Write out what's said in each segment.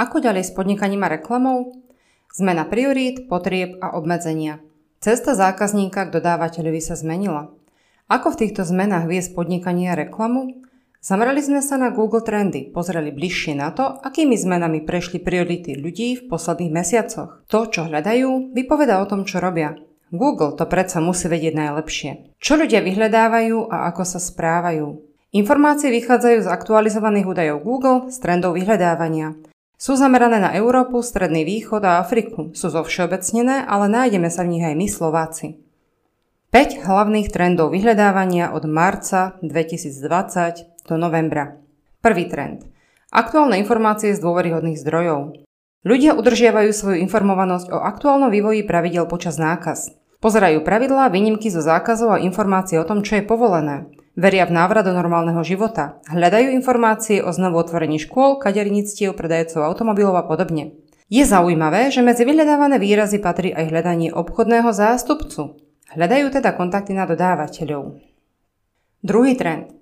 Ako ďalej s podnikaním a reklamou? Zmena priorít, potrieb a obmedzenia. Cesta zákazníka k dodávateľovi sa zmenila. Ako v týchto zmenách viesť podnikanie a reklamu? Zamerali sme sa na Google Trendy, pozreli bližšie na to, akými zmenami prešli priority ľudí v posledných mesiacoch. To, čo hľadajú, vypoveda o tom, čo robia. Google to predsa musí vedieť najlepšie. Čo ľudia vyhľadávajú a ako sa správajú. Informácie vychádzajú z aktualizovaných údajov Google z trendov vyhľadávania. Sú zamerané na Európu, Stredný východ a Afriku. Sú zovšeobecnené, ale nájdeme sa v nich aj my Slováci. 5 hlavných trendov vyhľadávania od marca 2020 do novembra. Prvý trend. Aktuálne informácie z dôveryhodných zdrojov. Ľudia udržiavajú svoju informovanosť o aktuálnom vývoji pravidel počas nákaz. Pozerajú pravidlá, výnimky zo zákazov a informácie o tom, čo je povolené. Veria v návrat do normálneho života. Hľadajú informácie o znovu otvorení škôl, kaderníctiev, predajcov automobilov a podobne. Je zaujímavé, že medzi vyhľadávané výrazy patrí aj hľadanie obchodného zástupcu. Hľadajú teda kontakty na dodávateľov. Druhý trend.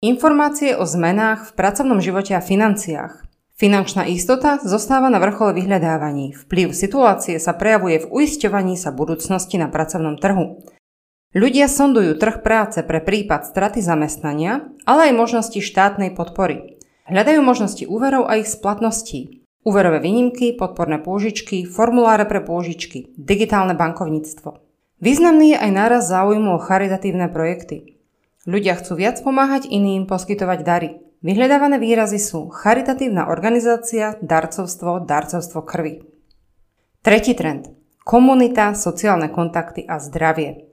Informácie o zmenách v pracovnom živote a financiách. Finančná istota zostáva na vrchole vyhľadávaní. Vplyv situácie sa prejavuje v uisťovaní sa budúcnosti na pracovnom trhu. Ľudia sondujú trh práce pre prípad straty zamestnania, ale aj možnosti štátnej podpory. Hľadajú možnosti úverov a ich splatností. Úverové výnimky, podporné pôžičky, formuláre pre pôžičky, digitálne bankovníctvo. Významný je aj náraz záujmu o charitatívne projekty. Ľudia chcú viac pomáhať iným, poskytovať dary. Vyhľadávané výrazy sú charitatívna organizácia, darcovstvo, darcovstvo krvi. Tretí trend. Komunita, sociálne kontakty a zdravie.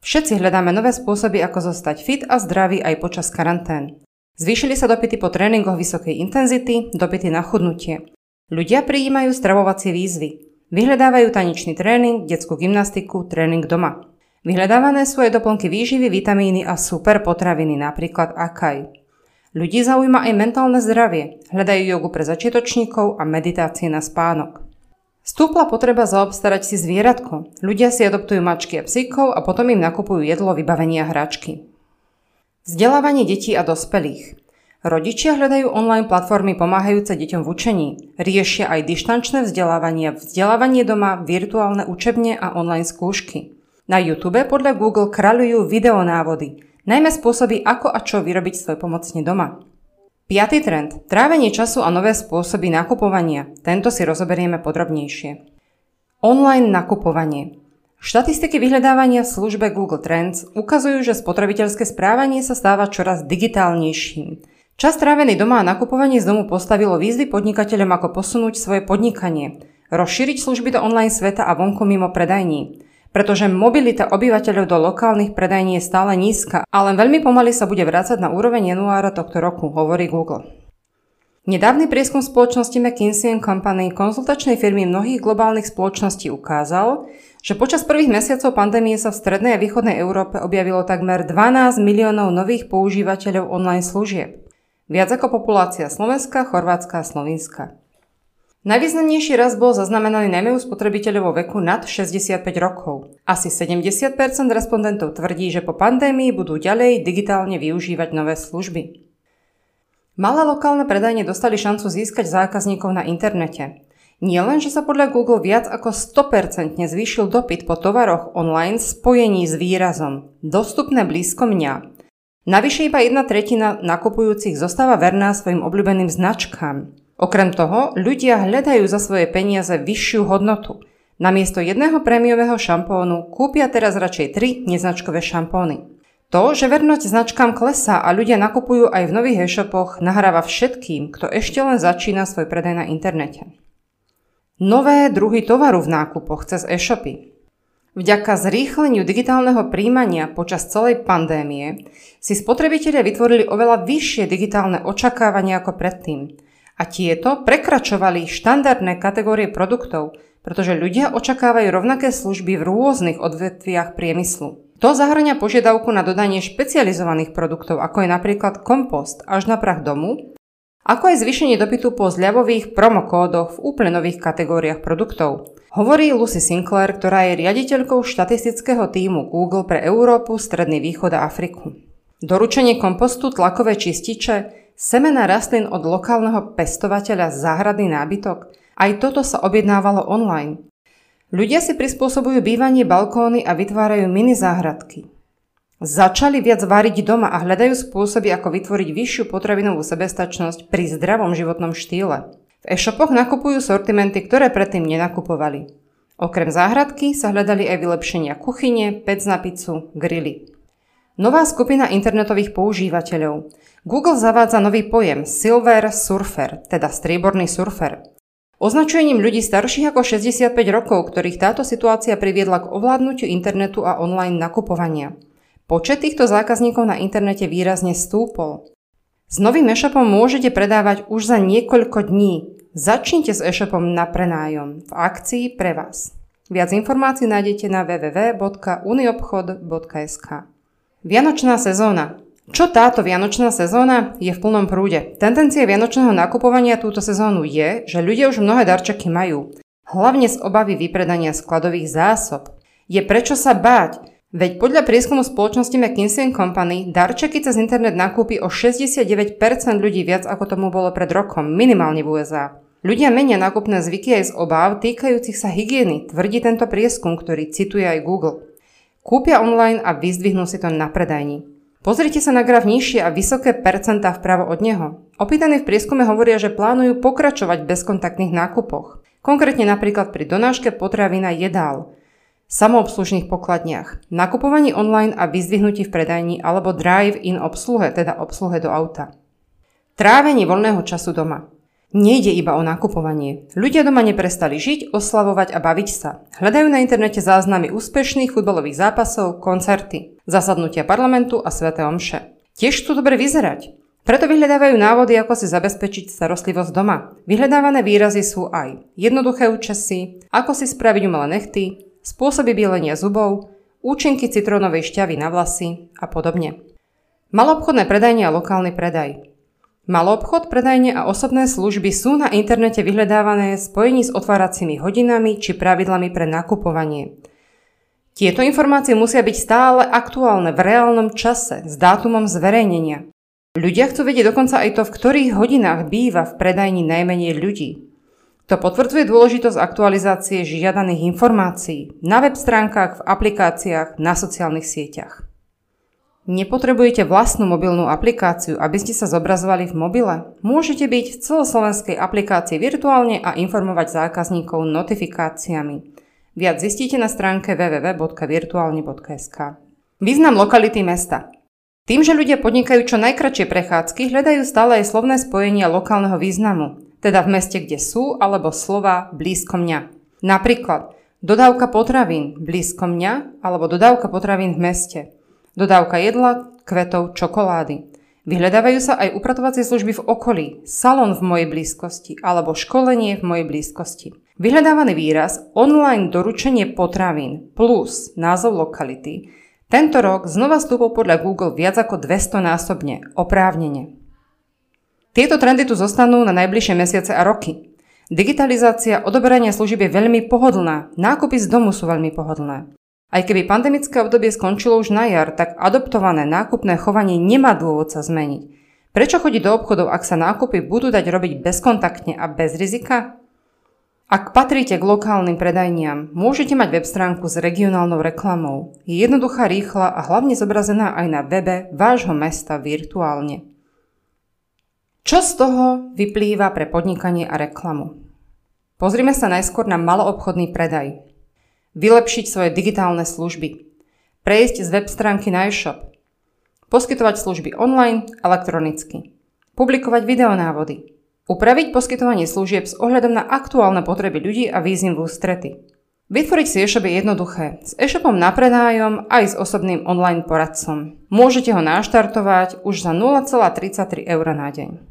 Všetci hľadáme nové spôsoby, ako zostať fit a zdravý aj počas karantén. Zvýšili sa dopity po tréningoch vysokej intenzity, dopity na chudnutie. Ľudia prijímajú stravovacie výzvy. Vyhľadávajú tanečný tréning, detskú gymnastiku, tréning doma. Vyhľadávané sú aj doplnky výživy, vitamíny a super potraviny, napríklad akaj. Ľudí zaujíma aj mentálne zdravie. Hľadajú jogu pre začiatočníkov a meditácie na spánok. Stúpla potreba zaobstarať si zvieratko. Ľudia si adoptujú mačky a psíkov a potom im nakupujú jedlo, vybavenia hračky. Vzdelávanie detí a dospelých. Rodičia hľadajú online platformy pomáhajúce deťom v učení. Riešia aj dištančné vzdelávanie, vzdelávanie doma, virtuálne učebne a online skúšky. Na YouTube podľa Google kráľujú videonávody, najmä spôsoby ako a čo vyrobiť svoj pomocne doma. Piatý trend. Trávenie času a nové spôsoby nakupovania. Tento si rozoberieme podrobnejšie. Online nakupovanie. Štatistiky vyhľadávania v službe Google Trends ukazujú, že spotrebiteľské správanie sa stáva čoraz digitálnejším. Čas trávený doma a nakupovanie z domu postavilo výzvy podnikateľom ako posunúť svoje podnikanie, rozšíriť služby do online sveta a vonku mimo predajní pretože mobilita obyvateľov do lokálnych predajní je stále nízka a len veľmi pomaly sa bude vrácať na úroveň januára tohto roku, hovorí Google. Nedávny prieskum spoločnosti McKinsey Company konzultačnej firmy mnohých globálnych spoločností ukázal, že počas prvých mesiacov pandémie sa v strednej a východnej Európe objavilo takmer 12 miliónov nových používateľov online služieb. Viac ako populácia Slovenska, Chorvátska a Slovenska. Najvýznamnejší rast bol zaznamenaný najmä u spotrebiteľov vo veku nad 65 rokov. Asi 70% respondentov tvrdí, že po pandémii budú ďalej digitálne využívať nové služby. Malé lokálne predajne dostali šancu získať zákazníkov na internete. Nie len, že sa podľa Google viac ako 100% zvýšil dopyt po tovaroch online spojení s výrazom dostupné blízko mňa. Navyše iba jedna tretina nakupujúcich zostáva verná svojim obľúbeným značkám. Okrem toho, ľudia hľadajú za svoje peniaze vyššiu hodnotu. Namiesto jedného prémiového šampónu kúpia teraz radšej tri neznačkové šampóny. To, že vernosť značkám klesá a ľudia nakupujú aj v nových e-shopoch, nahráva všetkým, kto ešte len začína svoj predaj na internete. Nové druhy tovaru v nákupoch cez e-shopy. Vďaka zrýchleniu digitálneho príjmania počas celej pandémie si spotrebitelia vytvorili oveľa vyššie digitálne očakávania ako predtým – a tieto prekračovali štandardné kategórie produktov, pretože ľudia očakávajú rovnaké služby v rôznych odvetviach priemyslu. To zahrania požiadavku na dodanie špecializovaných produktov, ako je napríklad kompost až na prach domu, ako aj zvýšenie dopytu po zľavových promokódoch v úplne nových kategóriách produktov. Hovorí Lucy Sinclair, ktorá je riaditeľkou štatistického týmu Google pre Európu, Stredný východ a Afriku. Doručenie kompostu, tlakové čističe, Semena rastlín od lokálneho pestovateľa záhradný nábytok? Aj toto sa objednávalo online. Ľudia si prispôsobujú bývanie balkóny a vytvárajú mini záhradky. Začali viac variť doma a hľadajú spôsoby, ako vytvoriť vyššiu potravinovú sebestačnosť pri zdravom životnom štýle. V e-shopoch nakupujú sortimenty, ktoré predtým nenakupovali. Okrem záhradky sa hľadali aj vylepšenia kuchyne, pec na pizzu, grily. Nová skupina internetových používateľov. Google zavádza nový pojem Silver Surfer, teda strieborný surfer. Označujením ľudí starších ako 65 rokov, ktorých táto situácia priviedla k ovládnutiu internetu a online nakupovania. Počet týchto zákazníkov na internete výrazne stúpol. S novým e-shopom môžete predávať už za niekoľko dní. Začnite s e-shopom na prenájom v akcii pre vás. Viac informácií nájdete na www.uniobchod.sk Vianočná sezóna čo táto vianočná sezóna je v plnom prúde? Tendencia vianočného nakupovania túto sezónu je, že ľudia už mnohé darčeky majú. Hlavne z obavy vypredania skladových zásob. Je prečo sa báť, Veď podľa prieskumu spoločnosti McKinsey Company darčeky cez internet nakúpi o 69% ľudí viac ako tomu bolo pred rokom, minimálne v USA. Ľudia menia nákupné zvyky aj z obáv týkajúcich sa hygieny, tvrdí tento prieskum, ktorý cituje aj Google. Kúpia online a vyzdvihnú si to na predajni. Pozrite sa na graf nižšie a vysoké percentá vpravo od neho. Opýtaní v prieskume hovoria, že plánujú pokračovať v bezkontaktných nákupoch. Konkrétne napríklad pri donáške potravín jedál samoobslužných pokladniach, nakupovaní online a vyzdvihnutí v predajni alebo drive-in obsluhe, teda obsluhe do auta. Trávenie voľného času doma. Nejde iba o nakupovanie. Ľudia doma neprestali žiť, oslavovať a baviť sa. Hľadajú na internete záznamy úspešných futbalových zápasov, koncerty, zasadnutia parlamentu a sväté omše. Tiež chcú dobre vyzerať. Preto vyhľadávajú návody, ako si zabezpečiť starostlivosť doma. Vyhľadávané výrazy sú aj jednoduché účesy, ako si spraviť umelé nechty, spôsoby bielenia zubov, účinky citrónovej šťavy na vlasy a podobne. Malobchodné predajne a lokálny predaj. Maloobchod, predajne a osobné služby sú na internete vyhľadávané spojení s otváracími hodinami či pravidlami pre nakupovanie. Tieto informácie musia byť stále aktuálne v reálnom čase s dátumom zverejnenia. Ľudia chcú vedieť dokonca aj to, v ktorých hodinách býva v predajni najmenej ľudí. To potvrdzuje dôležitosť aktualizácie žiadaných informácií na web stránkach, v aplikáciách, na sociálnych sieťach. Nepotrebujete vlastnú mobilnú aplikáciu, aby ste sa zobrazovali v mobile? Môžete byť v celoslovenskej aplikácii virtuálne a informovať zákazníkov notifikáciami. Viac zistíte na stránke www.virtuálne.sk. Význam lokality mesta. Tým, že ľudia podnikajú čo najkračšie prechádzky, hľadajú stále aj slovné spojenia lokálneho významu teda v meste, kde sú, alebo slova blízko mňa. Napríklad dodávka potravín blízko mňa, alebo dodávka potravín v meste. Dodávka jedla, kvetov, čokolády. Vyhľadávajú sa aj upratovacie služby v okolí, salon v mojej blízkosti alebo školenie v mojej blízkosti. Vyhľadávaný výraz online doručenie potravín plus názov lokality tento rok znova stúpol podľa Google viac ako 200 násobne, oprávnene. Tieto trendy tu zostanú na najbližšie mesiace a roky. Digitalizácia odoberania služieb je veľmi pohodlná, nákupy z domu sú veľmi pohodlné. Aj keby pandemické obdobie skončilo už na jar, tak adoptované nákupné chovanie nemá dôvod sa zmeniť. Prečo chodiť do obchodov, ak sa nákupy budú dať robiť bezkontaktne a bez rizika? Ak patríte k lokálnym predajniam, môžete mať web stránku s regionálnou reklamou. Je jednoduchá, rýchla a hlavne zobrazená aj na webe vášho mesta virtuálne. Čo z toho vyplýva pre podnikanie a reklamu? Pozrime sa najskôr na maloobchodný predaj. Vylepšiť svoje digitálne služby. Prejsť z web stránky na e-shop. Poskytovať služby online, elektronicky. Publikovať videonávody. Upraviť poskytovanie služieb s ohľadom na aktuálne potreby ľudí a výzim v ústrety. Vytvoriť si e-shop je jednoduché. S e-shopom na prenájom aj s osobným online poradcom. Môžete ho naštartovať už za 0,33 eur na deň.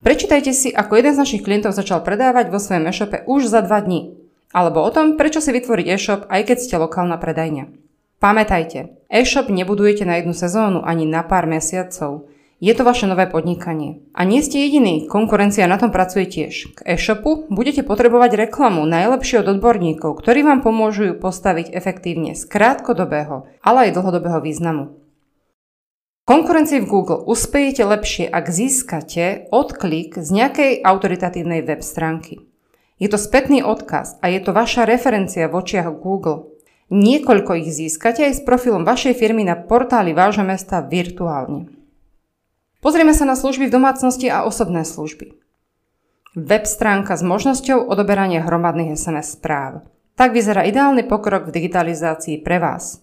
Prečítajte si, ako jeden z našich klientov začal predávať vo svojom e-shope už za 2 dní. Alebo o tom, prečo si vytvoriť e-shop, aj keď ste lokálna predajňa. Pamätajte, e-shop nebudujete na jednu sezónu ani na pár mesiacov. Je to vaše nové podnikanie. A nie ste jediní, konkurencia na tom pracuje tiež. K e-shopu budete potrebovať reklamu najlepšie od odborníkov, ktorí vám pomôžu ju postaviť efektívne z krátkodobého, ale aj dlhodobého významu. konkurencii v Google uspejete lepšie, ak získate odklik z nejakej autoritatívnej web stránky. Je to spätný odkaz a je to vaša referencia v očiach Google. Niekoľko ich získate aj s profilom vašej firmy na portáli vášho mesta virtuálne. Pozrieme sa na služby v domácnosti a osobné služby. Web stránka s možnosťou odoberania hromadných SMS správ. Tak vyzerá ideálny pokrok v digitalizácii pre vás.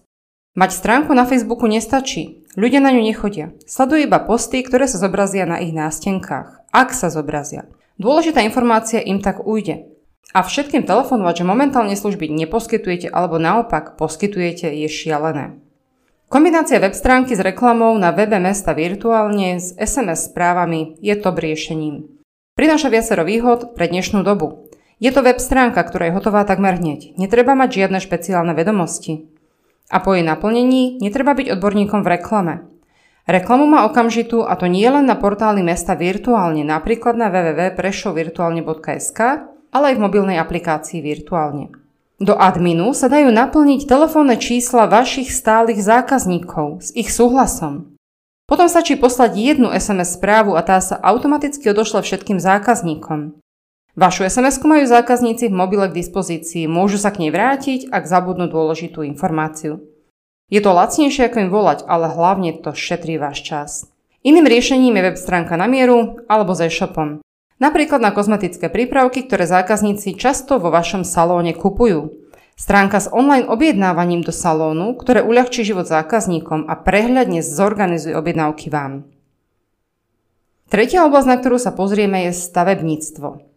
Mať stránku na Facebooku nestačí. Ľudia na ňu nechodia. Sledujú iba posty, ktoré sa zobrazia na ich nástenkách. Ak sa zobrazia. Dôležitá informácia im tak ujde. A všetkým telefonovať, že momentálne služby neposkytujete alebo naopak poskytujete, je šialené. Kombinácia web stránky s reklamou na webe mesta virtuálne s SMS správami je top riešením. Prináša viacero výhod pre dnešnú dobu. Je to web stránka, ktorá je hotová takmer hneď. Netreba mať žiadne špeciálne vedomosti. A po jej naplnení netreba byť odborníkom v reklame. Reklamu má okamžitú a to nie len na portáli mesta virtuálne, napríklad na www.prešovirtuálne.sk, ale aj v mobilnej aplikácii virtuálne. Do adminu sa dajú naplniť telefónne čísla vašich stálych zákazníkov s ich súhlasom. Potom stačí poslať jednu SMS správu a tá sa automaticky odošle všetkým zákazníkom. Vašu sms majú zákazníci v mobile k dispozícii, môžu sa k nej vrátiť, ak zabudnú dôležitú informáciu. Je to lacnejšie ako im volať, ale hlavne to šetrí váš čas. Iným riešením je web stránka na mieru alebo s e-shopom. Napríklad na kozmetické prípravky, ktoré zákazníci často vo vašom salóne kupujú. Stránka s online objednávaním do salónu, ktoré uľahčí život zákazníkom a prehľadne zorganizuje objednávky vám. Tretia oblasť, na ktorú sa pozrieme, je stavebníctvo.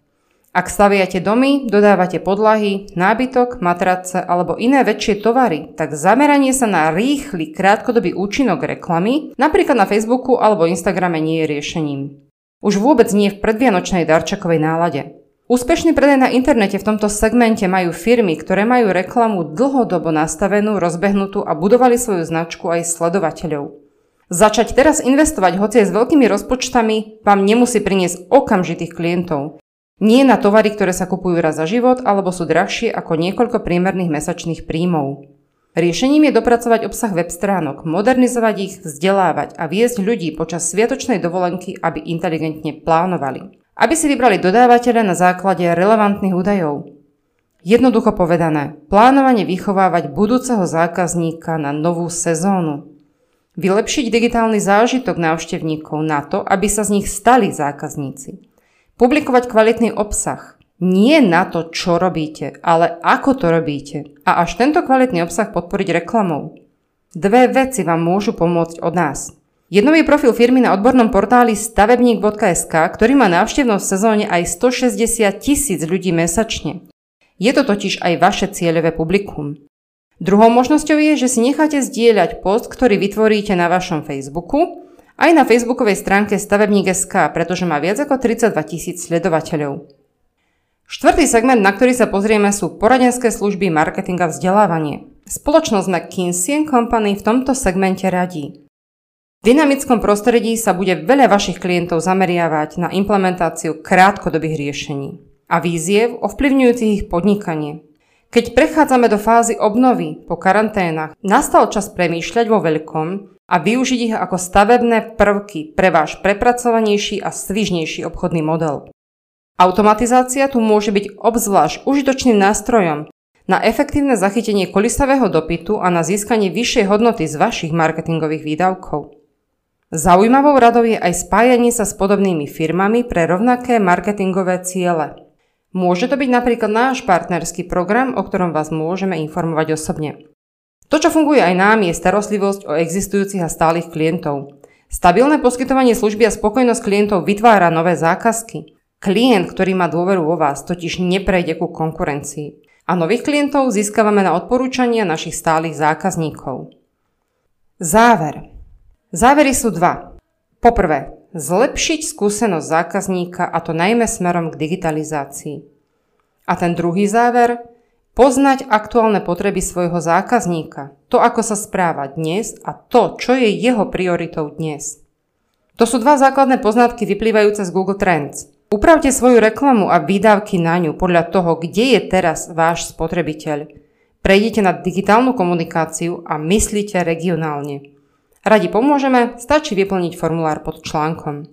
Ak staviate domy, dodávate podlahy, nábytok, matrace alebo iné väčšie tovary, tak zameranie sa na rýchly krátkodobý účinok reklamy, napríklad na Facebooku alebo Instagrame nie je riešením. Už vôbec nie v predvianočnej darčakovej nálade. Úspešný predaj na internete v tomto segmente majú firmy, ktoré majú reklamu dlhodobo nastavenú, rozbehnutú a budovali svoju značku aj sledovateľov. Začať teraz investovať hoci aj s veľkými rozpočtami vám nemusí priniesť okamžitých klientov. Nie na tovary, ktoré sa kupujú raz za život alebo sú drahšie ako niekoľko priemerných mesačných príjmov. Riešením je dopracovať obsah web stránok, modernizovať ich, vzdelávať a viesť ľudí počas sviatočnej dovolenky, aby inteligentne plánovali. Aby si vybrali dodávateľa na základe relevantných údajov. Jednoducho povedané, plánovanie vychovávať budúceho zákazníka na novú sezónu. Vylepšiť digitálny zážitok návštevníkov na to, aby sa z nich stali zákazníci. Publikovať kvalitný obsah. Nie na to, čo robíte, ale ako to robíte. A až tento kvalitný obsah podporiť reklamou. Dve veci vám môžu pomôcť od nás. Jednou je profil firmy na odbornom portáli stavebník.sk, ktorý má návštevnosť v sezóne aj 160 tisíc ľudí mesačne. Je to totiž aj vaše cieľové publikum. Druhou možnosťou je, že si necháte zdieľať post, ktorý vytvoríte na vašom Facebooku aj na facebookovej stránke stavebník.sk, pretože má viac ako 32 tisíc sledovateľov. Štvrtý segment, na ktorý sa pozrieme, sú poradenské služby marketing a vzdelávanie. Spoločnosť McKinsey Company v tomto segmente radí. V dynamickom prostredí sa bude veľa vašich klientov zameriavať na implementáciu krátkodobých riešení a víziev ovplyvňujúcich ich podnikanie. Keď prechádzame do fázy obnovy po karanténach, nastal čas premýšľať vo veľkom a využiť ich ako stavebné prvky pre váš prepracovanejší a svižnejší obchodný model. Automatizácia tu môže byť obzvlášť užitočným nástrojom na efektívne zachytenie kolisavého dopytu a na získanie vyššej hodnoty z vašich marketingových výdavkov. Zaujímavou radou je aj spájanie sa s podobnými firmami pre rovnaké marketingové ciele. Môže to byť napríklad náš partnerský program, o ktorom vás môžeme informovať osobne. To, čo funguje aj nám, je starostlivosť o existujúcich a stálych klientov. Stabilné poskytovanie služby a spokojnosť klientov vytvára nové zákazky. Klient, ktorý má dôveru vo vás, totiž neprejde ku konkurencii. A nových klientov získavame na odporúčania našich stálych zákazníkov. Záver. Závery sú dva. Poprvé, zlepšiť skúsenosť zákazníka a to najmä smerom k digitalizácii. A ten druhý záver, Poznať aktuálne potreby svojho zákazníka, to ako sa správa dnes a to, čo je jeho prioritou dnes. To sú dva základné poznatky vyplývajúce z Google Trends. Upravte svoju reklamu a výdavky na ňu podľa toho, kde je teraz váš spotrebiteľ. Prejdite na digitálnu komunikáciu a myslite regionálne. Radi pomôžeme, stačí vyplniť formulár pod článkom.